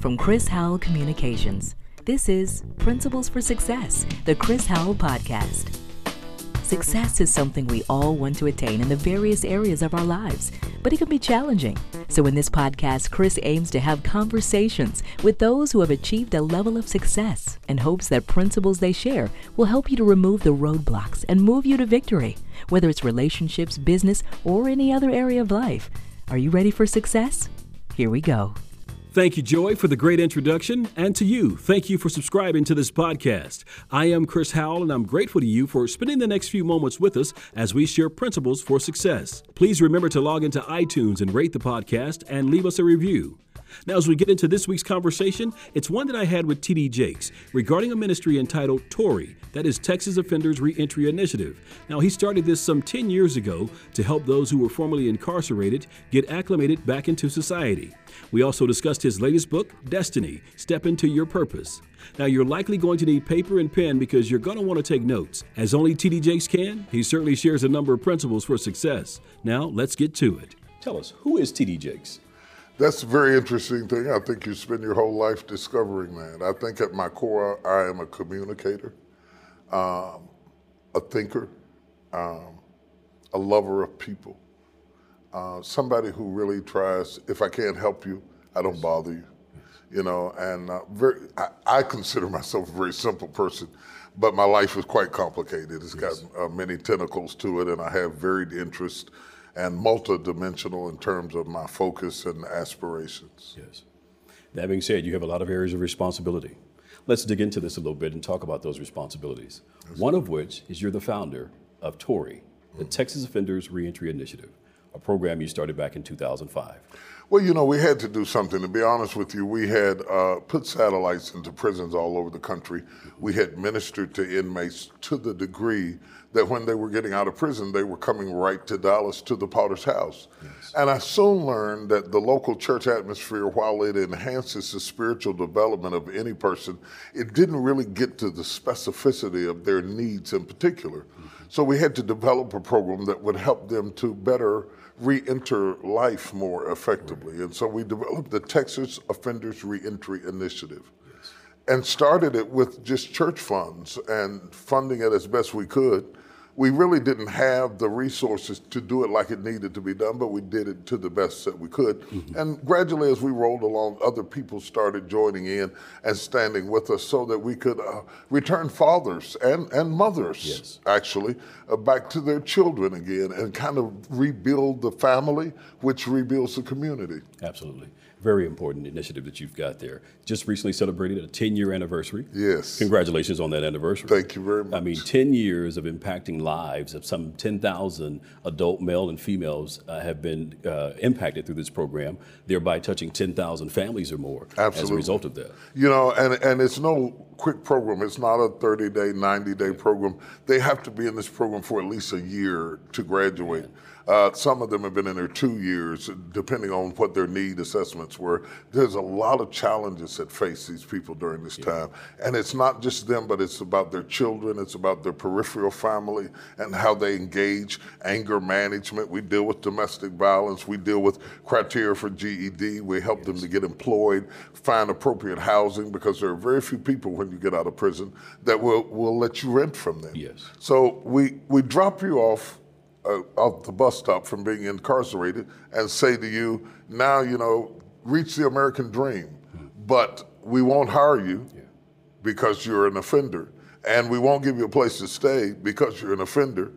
From Chris Howell Communications, this is Principles for Success, the Chris Howell Podcast. Success is something we all want to attain in the various areas of our lives, but it can be challenging. So, in this podcast, Chris aims to have conversations with those who have achieved a level of success and hopes that principles they share will help you to remove the roadblocks and move you to victory, whether it's relationships, business, or any other area of life. Are you ready for success? Here we go. Thank you, Joy, for the great introduction. And to you, thank you for subscribing to this podcast. I am Chris Howell, and I'm grateful to you for spending the next few moments with us as we share principles for success. Please remember to log into iTunes and rate the podcast and leave us a review. Now, as we get into this week's conversation, it's one that I had with TD Jakes regarding a ministry entitled TORI, that is Texas Offenders Reentry Initiative. Now, he started this some 10 years ago to help those who were formerly incarcerated get acclimated back into society. We also discussed his latest book, Destiny Step Into Your Purpose. Now, you're likely going to need paper and pen because you're going to want to take notes. As only TD Jakes can, he certainly shares a number of principles for success. Now, let's get to it. Tell us, who is TD Jakes? That's a very interesting thing. I think you spend your whole life discovering that. I think at my core, I am a communicator, um, a thinker, um, a lover of people, uh, somebody who really tries. If I can't help you, I don't bother you. You know, and uh, very, I, I, consider myself a very simple person, but my life is quite complicated. It's yes. got uh, many tentacles to it, and I have varied interests and multidimensional in terms of my focus and aspirations. Yes. That being said, you have a lot of areas of responsibility. Let's dig into this a little bit and talk about those responsibilities. Yes. One of which is you're the founder of TORI, the mm-hmm. Texas Offenders Reentry Initiative, a program you started back in 2005. Well, you know, we had to do something. To be honest with you, we had uh, put satellites into prisons all over the country. We had ministered to inmates to the degree that when they were getting out of prison, they were coming right to Dallas to the Potter's house. Yes. And I soon learned that the local church atmosphere, while it enhances the spiritual development of any person, it didn't really get to the specificity of their needs in particular. Mm-hmm. So we had to develop a program that would help them to better re-enter life more effectively. Right. And so we developed the Texas Offenders Reentry Initiative yes. and started it with just church funds and funding it as best we could we really didn't have the resources to do it like it needed to be done, but we did it to the best that we could. Mm-hmm. And gradually, as we rolled along, other people started joining in and standing with us so that we could uh, return fathers and, and mothers, yes. actually, uh, back to their children again and kind of rebuild the family, which rebuilds the community. Absolutely very important initiative that you've got there. Just recently celebrated a 10 year anniversary. Yes. Congratulations on that anniversary. Thank you very much. I mean, 10 years of impacting lives of some 10,000 adult male and females uh, have been uh, impacted through this program, thereby touching 10,000 families or more Absolutely. as a result of that. You know, and, and it's no quick program. It's not a 30 day, 90 day program. They have to be in this program for at least a year to graduate. Uh, some of them have been in there two years, depending on what their need assessments were. There's a lot of challenges that face these people during this yeah. time. And it's not just them, but it's about their children, it's about their peripheral family and how they engage anger management. We deal with domestic violence, we deal with criteria for GED, we help yes. them to get employed, find appropriate housing, because there are very few people when you get out of prison that will, will let you rent from them. Yes. So we, we drop you off uh, off the bus stop from being incarcerated and say to you, now, you know, reach the American dream, but we won't hire you yeah. because you're an offender. And we won't give you a place to stay because you're an offender.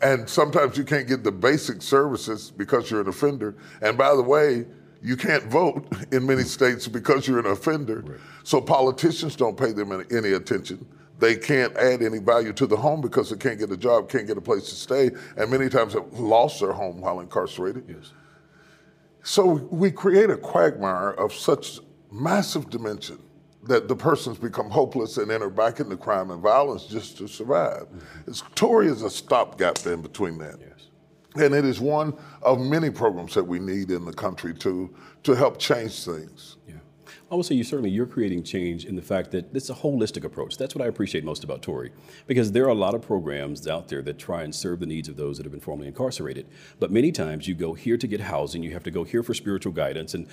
And sometimes you can't get the basic services because you're an offender. And by the way, you can't vote in many states because you're an offender. Right. So politicians don't pay them any attention they can't add any value to the home because they can't get a job, can't get a place to stay, and many times have lost their home while incarcerated. Yes. So we create a quagmire of such massive dimension that the persons become hopeless and enter back into crime and violence just to survive. Mm-hmm. TORI is a stopgap in between that. Yes. And it is one of many programs that we need in the country to, to help change things. Yeah. I would say you certainly you're creating change in the fact that it's a holistic approach. That's what I appreciate most about TORI, because there are a lot of programs out there that try and serve the needs of those that have been formerly incarcerated. But many times you go here to get housing, you have to go here for spiritual guidance, and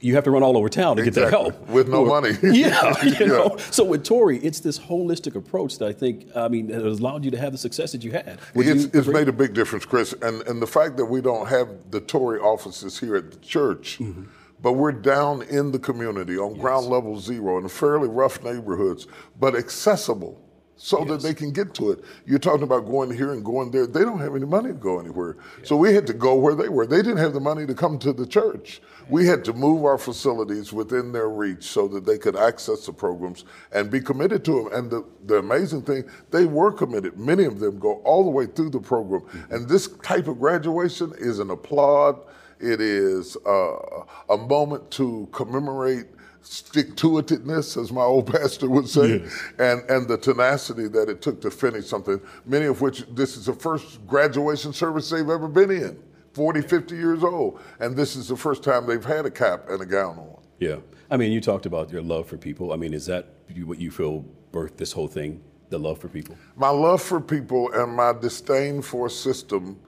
you have to run all over town to exactly. get that help with no or, money. yeah, you yeah. know. So with Tori, it's this holistic approach that I think, I mean, it has allowed you to have the success that you had. Would it's, you it's made a big difference, Chris, and and the fact that we don't have the TORI offices here at the church. Mm-hmm. But we're down in the community on ground level zero in fairly rough neighborhoods, but accessible so that they can get to it. You're talking about going here and going there. They don't have any money to go anywhere. So we had to go where they were. They didn't have the money to come to the church. We had to move our facilities within their reach so that they could access the programs and be committed to them. And the, the amazing thing, they were committed. Many of them go all the way through the program. Mm-hmm. And this type of graduation is an applaud. It is uh, a moment to commemorate stick to itiveness, as my old pastor would say, and, and the tenacity that it took to finish something, many of which this is the first graduation service they've ever been in, 40, 50 years old. And this is the first time they've had a cap and a gown on. Yeah. I mean, you talked about your love for people. I mean, is that what you feel birthed this whole thing, the love for people? My love for people and my disdain for a system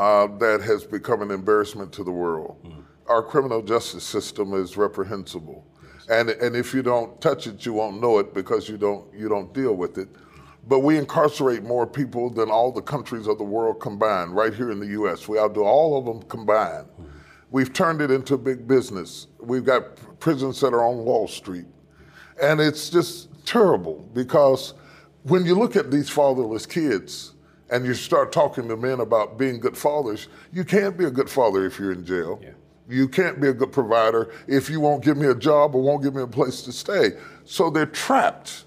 uh, that has become an embarrassment to the world. Our criminal justice system is reprehensible. And, and if you don't touch it, you won't know it because you don't, you don't deal with it. But we incarcerate more people than all the countries of the world combined, right here in the US. We outdo all of them combined. We've turned it into big business. We've got prisons that are on Wall Street. And it's just terrible because when you look at these fatherless kids and you start talking to men about being good fathers, you can't be a good father if you're in jail. Yeah. You can't be a good provider if you won't give me a job or won't give me a place to stay. So they're trapped.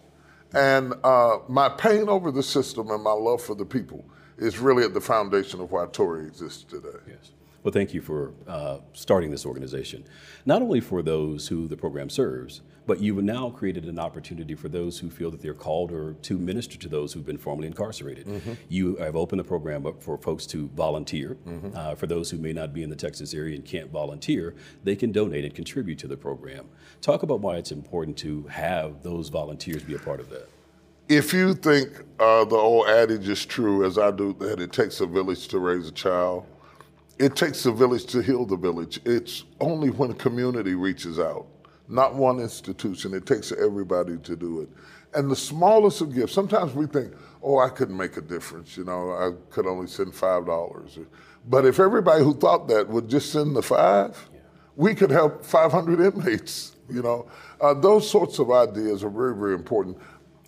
And uh, my pain over the system and my love for the people is really at the foundation of why TORI exists today. Yes. Well, thank you for uh, starting this organization. Not only for those who the program serves, but you've now created an opportunity for those who feel that they're called or to minister to those who've been formerly incarcerated. You have opened the program up for folks to volunteer. Uh, for those who may not be in the Texas area and can't volunteer, they can donate and contribute to the program. Talk about why it's important to have those volunteers be a part of that. If you think uh, the old adage is true, as I do, that it takes a village to raise a child, it takes a village to heal the village. It's only when a community reaches out, not one institution. It takes everybody to do it. And the smallest of gifts, sometimes we think, oh, I couldn't make a difference. You know, I could only send $5. But if everybody who thought that would just send the five, we could help 500 inmates. You know, uh, those sorts of ideas are very, very important.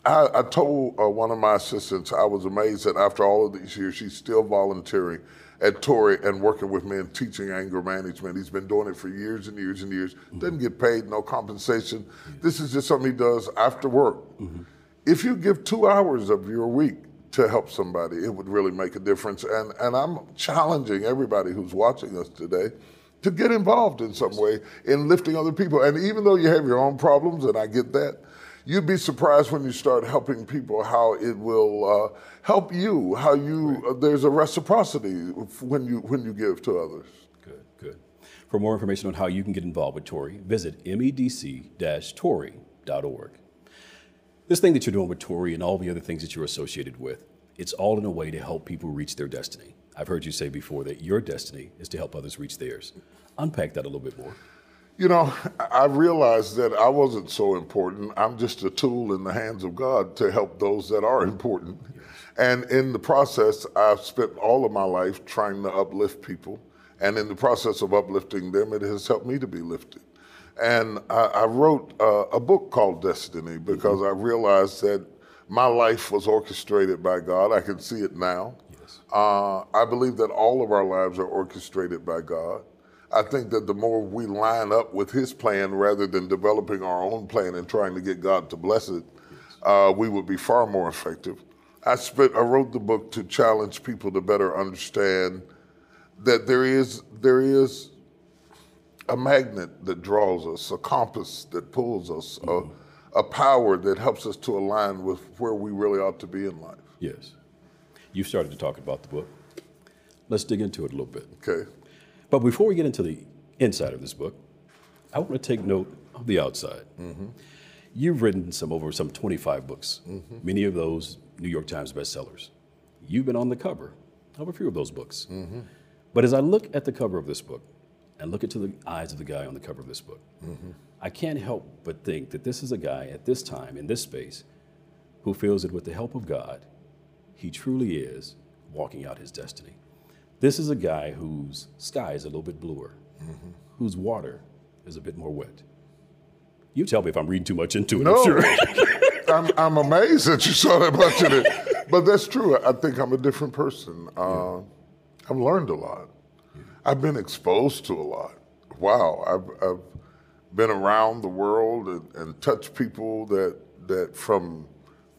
I, I told uh, one of my assistants I was amazed that after all of these years, she's still volunteering at TORI and working with me and teaching anger management. He's been doing it for years and years and years. Mm-hmm. Doesn't get paid, no compensation. This is just something he does after work. Mm-hmm. If you give two hours of your week to help somebody, it would really make a difference. And, and I'm challenging everybody who's watching us today to get involved in some way in lifting other people. And even though you have your own problems, and I get that, you'd be surprised when you start helping people how it will uh, help you. How you uh, there's a reciprocity when you when you give to others. Good, good. For more information on how you can get involved with Tori, visit medc-tori.org. This thing that you're doing with Tori and all the other things that you're associated with, it's all in a way to help people reach their destiny. I've heard you say before that your destiny is to help others reach theirs. Unpack that a little bit more. You know, I realized that I wasn't so important. I'm just a tool in the hands of God to help those that are important. And in the process, I've spent all of my life trying to uplift people. And in the process of uplifting them, it has helped me to be lifted. And I, I wrote uh, a book called Destiny because I realized that my life was orchestrated by God. I can see it now. Uh, I believe that all of our lives are orchestrated by God. I think that the more we line up with His plan rather than developing our own plan and trying to get God to bless it, uh, we would be far more effective. I spent, I wrote the book to challenge people to better understand that there is there is a magnet that draws us, a compass that pulls us, a, a power that helps us to align with where we really ought to be in life. Yes. You started to talk about the book. Let's dig into it a little bit. Okay. But before we get into the inside of this book, I want to take note of the outside. Mm-hmm. You've written some over some 25 books, mm-hmm. many of those New York Times bestsellers. You've been on the cover of a few of those books. Mm-hmm. But as I look at the cover of this book, and look into the eyes of the guy on the cover of this book, mm-hmm. I can't help but think that this is a guy at this time, in this space, who feels that with the help of God, he truly is walking out his destiny. This is a guy whose sky is a little bit bluer, mm-hmm. whose water is a bit more wet. You tell me if I'm reading too much into it. No, I'm, sure. I'm, I'm, amazed that you saw that much in it. But that's true. I think I'm a different person. Uh, I've learned a lot. I've been exposed to a lot. Wow, I've, I've been around the world and, and, touched people that that from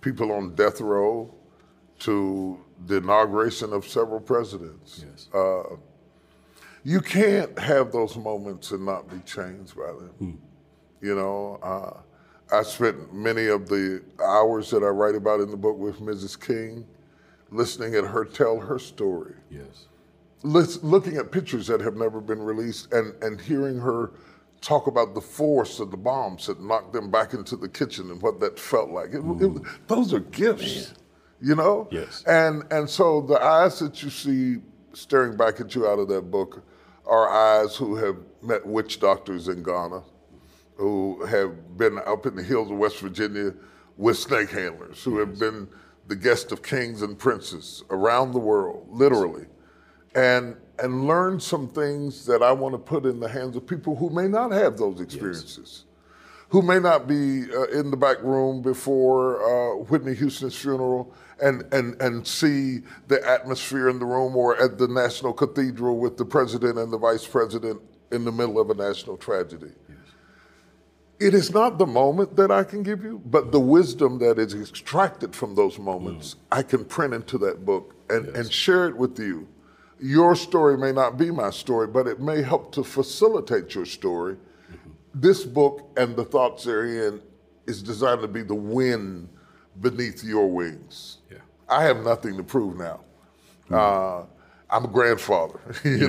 people on death row to the inauguration of several presidents. Yes. Uh, you can't have those moments and not be changed by them. Hmm. You know, uh, I spent many of the hours that I write about in the book with Mrs. King, listening at her tell her story. Yes. looking at pictures that have never been released and, and hearing her talk about the force of the bombs that knocked them back into the kitchen and what that felt like. It, it, those are gifts, Man. You know? Yes. And, and so the eyes that you see staring back at you out of that book are eyes who have met witch doctors in Ghana, who have been up in the hills of West Virginia with snake handlers, who have been the guest of kings and princes around the world, literally, and and learn some things that I want to put in the hands of people who may not have those experiences. Yes. Who may not be uh, in the back room before uh, Whitney Houston's funeral, and, and, and see the atmosphere in the room or at the National Cathedral with the president and the vice president in the middle of a national tragedy. Yes. It is not the moment that I can give you, but the wisdom that is extracted from those moments, mm. I can print into that book and, yes. and share it with you. Your story may not be my story, but it may help to facilitate your story. Mm-hmm. This book and the thoughts therein is designed to be the wind beneath your wings. Yeah. I have nothing to prove now. Mm-hmm. Uh, I'm a grandfather, you yes.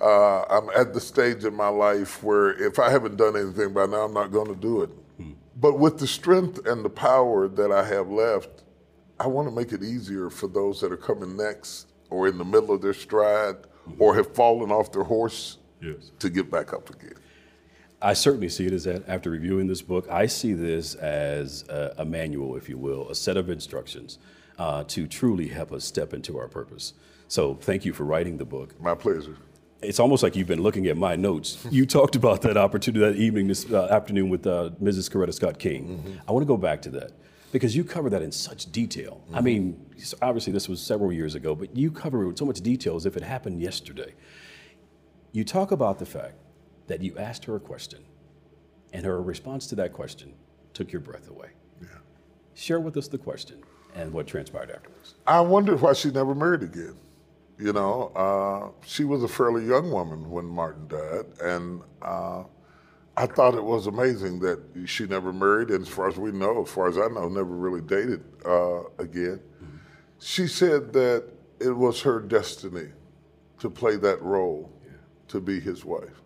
know. Uh, I'm at the stage in my life where if I haven't done anything by now, I'm not going to do it. Mm. But with the strength and the power that I have left, I want to make it easier for those that are coming next or in the middle of their stride mm-hmm. or have fallen off their horse yes. to get back up again. I certainly see it as that. After reviewing this book, I see this as a, a manual, if you will, a set of instructions uh, to truly help us step into our purpose. So thank you for writing the book. My pleasure. It's almost like you've been looking at my notes. you talked about that opportunity that evening, this uh, afternoon with uh, Mrs. Coretta Scott King. Mm-hmm. I want to go back to that because you cover that in such detail. Mm-hmm. I mean, obviously this was several years ago, but you cover it with so much detail as if it happened yesterday. You talk about the fact that you asked her a question, and her response to that question took your breath away. Yeah. Share with us the question and what transpired afterwards. I wondered why she never married again. You know, uh, she was a fairly young woman when Martin died, and uh, I thought it was amazing that she never married, and as far as we know, as far as I know, never really dated uh, again. Mm-hmm. She said that it was her destiny to play that role, yeah. to be his wife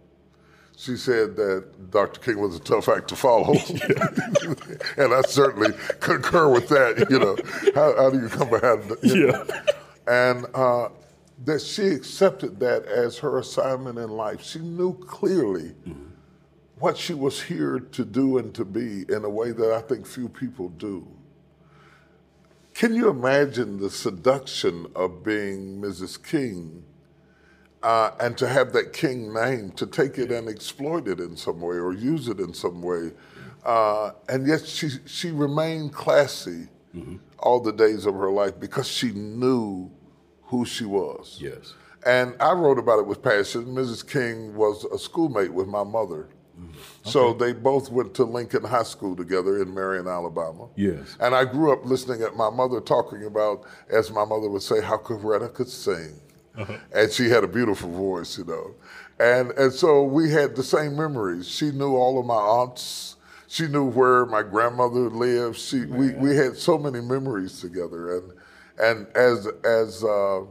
she said that Dr. King was a tough act to follow. and I certainly concur with that. You know, how, how do you come behind the, Yeah. Know? And uh, that she accepted that as her assignment in life. She knew clearly mm-hmm. what she was here to do and to be in a way that I think few people do. Can you imagine the seduction of being Mrs. King? Uh, and to have that king name, to take it and exploit it in some way or use it in some way. Uh, and yet she, she remained classy mm-hmm. all the days of her life because she knew who she was. Yes. And I wrote about it with passion. Mrs. King was a schoolmate with my mother. Mm-hmm. Okay. So they both went to Lincoln High School together in Marion, Alabama. Yes. And I grew up listening at my mother talking about, as my mother would say, how Coretta could sing. Uh-huh. And she had a beautiful voice, you know. And, and so we had the same memories. She knew all of my aunts. She knew where my grandmother lived. She, we, we had so many memories together. And, and as, as uh,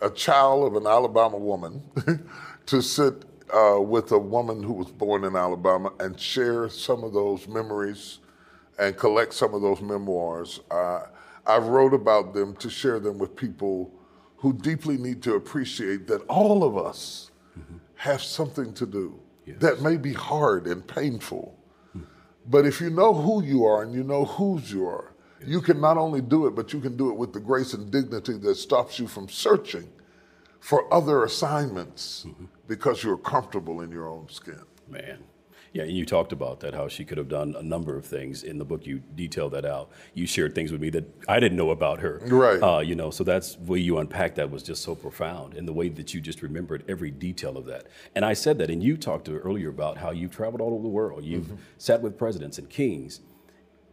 a child of an Alabama woman, to sit uh, with a woman who was born in Alabama and share some of those memories and collect some of those memoirs. Uh, I wrote about them to share them with people who deeply need to appreciate that all of us mm-hmm. have something to do that may be hard and painful. But if you know who you are and you know whose you are, you can not only do it, but you can do it with the grace and dignity that stops you from searching for other assignments because you're comfortable in your own skin. Man. Yeah, and you talked about that, how she could have done a number of things. In the book, you detailed that out. You shared things with me that I didn't know about her. Right. Uh, you know, so that's the way you unpacked that was just so profound, and the way that you just remembered every detail of that. And I said that, and you talked to earlier about how you've traveled all over the world. You've sat with presidents and kings.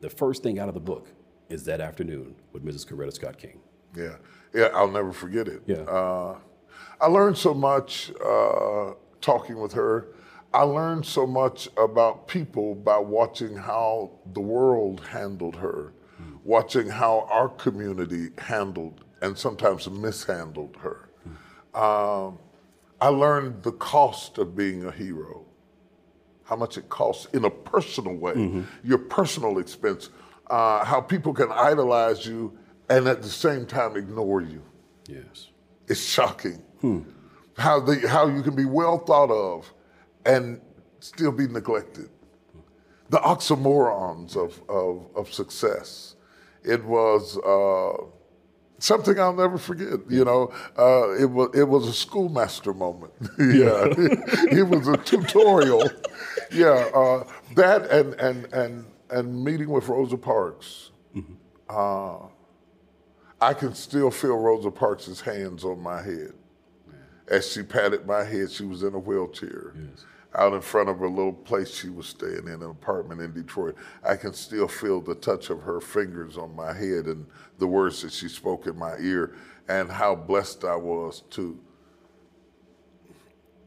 The first thing out of the book is that afternoon with Mrs. Coretta Scott King. Yeah, yeah, I'll never forget it. Yeah. Uh, I learned so much uh, talking with her. I learned so much about people by watching how the world handled her, watching how our community handled and sometimes mishandled her. Um, I learned the cost of being a hero, how much it costs in a personal way, your personal expense, uh, how people can idolize you and at the same time ignore you. Yes. It's shocking how the how you can be well thought of and still be neglected. The oxymorons of of, of success. It was uh, something I'll never forget. You know, uh, it was it was a schoolmaster moment. yeah, it was a tutorial. Yeah, uh, that and and and and meeting with Rosa Parks. Uh, I can still feel Rosa Parks' hands on my head. As she patted my head, she was in a wheelchair. Out in front of a little place she was staying in, an apartment in Detroit. I can still feel the touch of her fingers on my head and the words that she spoke in my ear, and how blessed I was to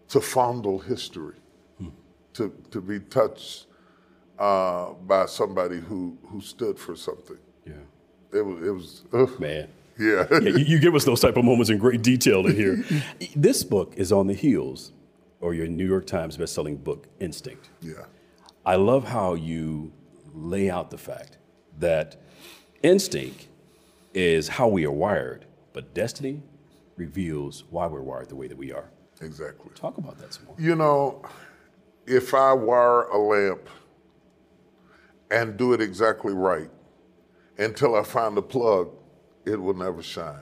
to fondle history, to to be touched uh, by somebody who who stood for something. Yeah. It was it was. Man. yeah. yeah, you, you give us those type of moments in great detail in here. this book is on the heels, or your New York Times best-selling book, Instinct. yeah. I love how you lay out the fact that instinct is how we are wired, but destiny reveals why we're wired the way that we are. Exactly. Talk about that some more. You know, if I wire a lamp and do it exactly right until I find the plug, it will never shine.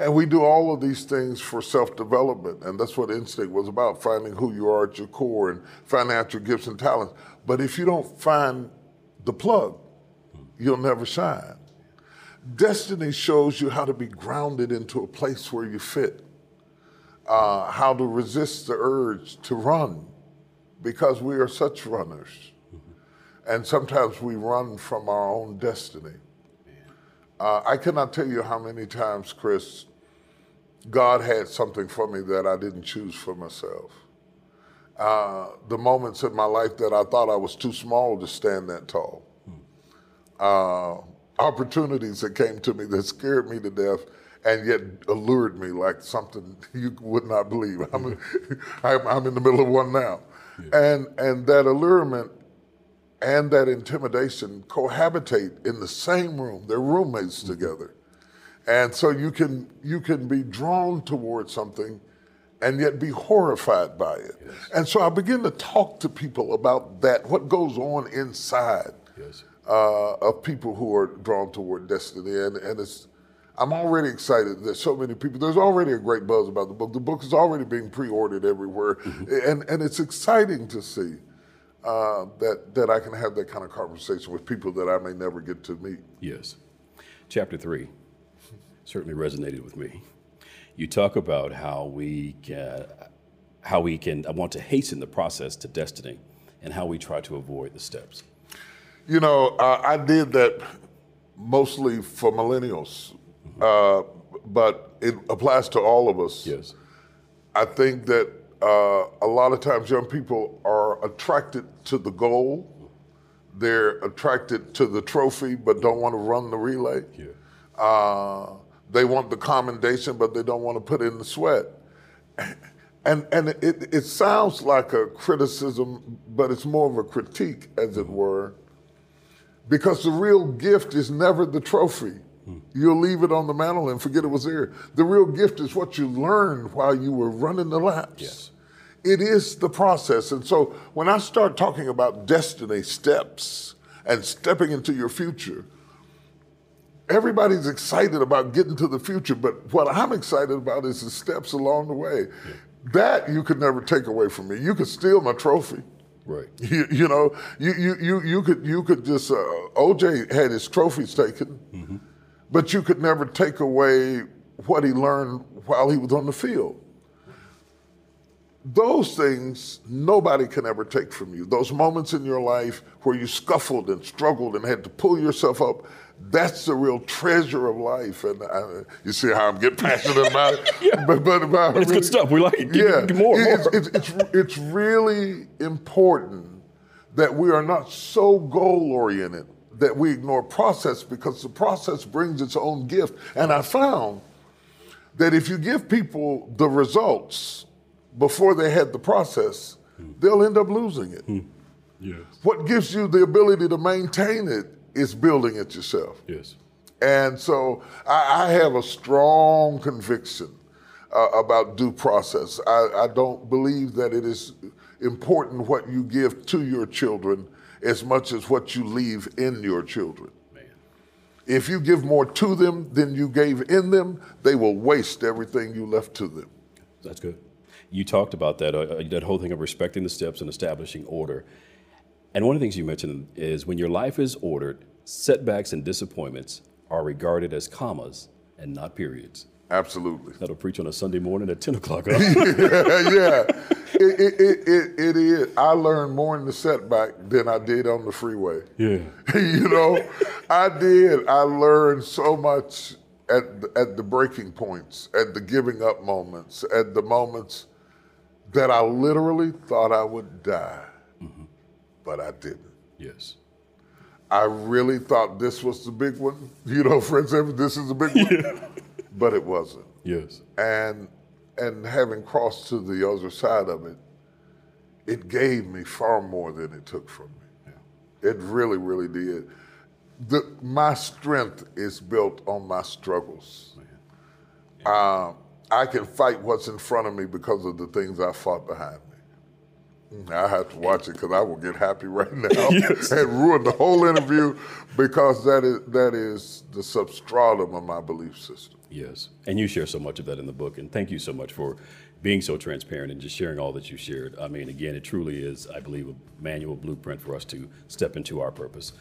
And we do all of these things for self development, and that's what Instinct was about finding who you are at your core and finding out your gifts and talents. But if you don't find the plug, you'll never shine. Destiny shows you how to be grounded into a place where you fit, uh, how to resist the urge to run, because we are such runners. And sometimes we run from our own destiny. Uh, I cannot tell you how many times, Chris, God had something for me that I didn't choose for myself. Uh, the moments in my life that I thought I was too small to stand that tall. Uh, opportunities that came to me that scared me to death and yet allured me like something you would not believe. I'm, I'm, I'm in the middle of one now. And, and that allurement and that intimidation cohabitate in the same room. They're roommates together. And so you can you can be drawn towards something and yet be horrified by it. And so I begin to talk to people about that, what goes on inside Yes. uh, of people who are drawn toward destiny. And, and it's I'm already excited. There's so many people. There's already a great buzz about the book. The book is already being pre-ordered everywhere, and and it's exciting to see uh, that that I can have that kind of conversation with people that I may never get to meet. Yes. Chapter three certainly resonated with me. You talk about how we can, how we can I want to hasten the process to destiny, and how we try to avoid the steps. You know, uh, I did that mostly for millennials, uh, but it applies to all of us. Yes. I think that uh, a lot of times young people are attracted to the goal. They're attracted to the trophy, but don't want to run the relay. Yeah. Uh, they want the commendation, but they don't want to put in the sweat. And and it, it sounds like a criticism, but it's more of a critique, as it were, because the real gift is never the trophy. You'll leave it on the mantle and forget it was there. The real gift is what you learned while you were running the laps. Yes. It is the process. And so when I start talking about destiny steps and stepping into your future, everybody's excited about getting to the future, but what I'm excited about is the steps along the way. That you could never take away from me. You could steal my trophy. Right. You, you know, you, you, you, you could you could just uh, OJ had his trophies taken, but you could never take away what he learned while he was on the field. Those things nobody can ever take from you. Those moments in your life where you scuffled and struggled and had to pull yourself up, that's the real treasure of life. And I, you see how I'm getting passionate about it. Yeah. But, but, but It's good stuff. We like it. Yeah, more, It's, more. it's, it's, it's really important that we are not so goal oriented that we ignore process because the process brings its own gift. And I found that if you give people the results before they had the process, hmm. they'll end up losing it. Hmm. Yes. What gives you the ability to maintain it is building it yourself. Yes. And so I, I have a strong conviction uh, about due process. I, I don't believe that it is important what you give to your children as much as what you leave in your children. Man. If you give more to them than you gave in them, they will waste everything you left to them. That's good. You talked about that, uh, that whole thing of respecting the steps and establishing order. And one of the things you mentioned is when your life is ordered, setbacks and disappointments are regarded as commas and not periods. Absolutely. That'll preach on a Sunday morning at 10 o'clock. huh? yeah, it, it, it, it, it is. I learned more in the setback than I did on the freeway. yeah. you know, I did. I learned so much at the, at the breaking points, at the giving up moments, at the moments that I literally thought I would die, but I didn't. Yes. I really thought this was the big one. You know, for example, this is the big one, but it wasn't. Yes. And and having crossed to the other side of it, it gave me far more than it took from me. It really, really did. The, my strength is built on my struggles. Um, I can fight what's in front of me because of the things I fought behind me. Mm, I have to watch it because I will get happy right now yes. and ruin the whole interview because that is that is the substratum of my belief system. Yes. And you share so much of that in the book. And thank you so much for being so transparent and just sharing all that you shared. I mean, again, it truly is, I believe, a manual blueprint for us to step into our purpose.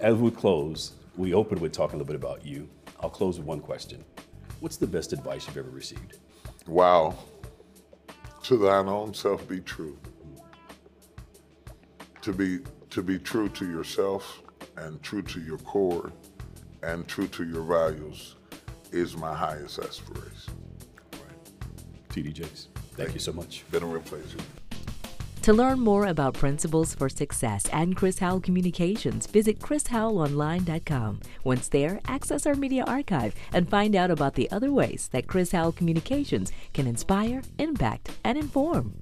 As we close, we open with talking a little bit about you. I'll close with one question What's the best advice you've ever received? Wow. To thine own self be true. To be to be true to yourself and true to your core and true to your values is my highest aspiration. All right. TD Jakes, thank you so much. Been a real pleasure. To learn more about Principles for Success and Chris Howell Communications, visit chrishowellonline.com. Once there, access our media archive and find out about the other ways that Chris Howell Communications can inspire, impact, and inform.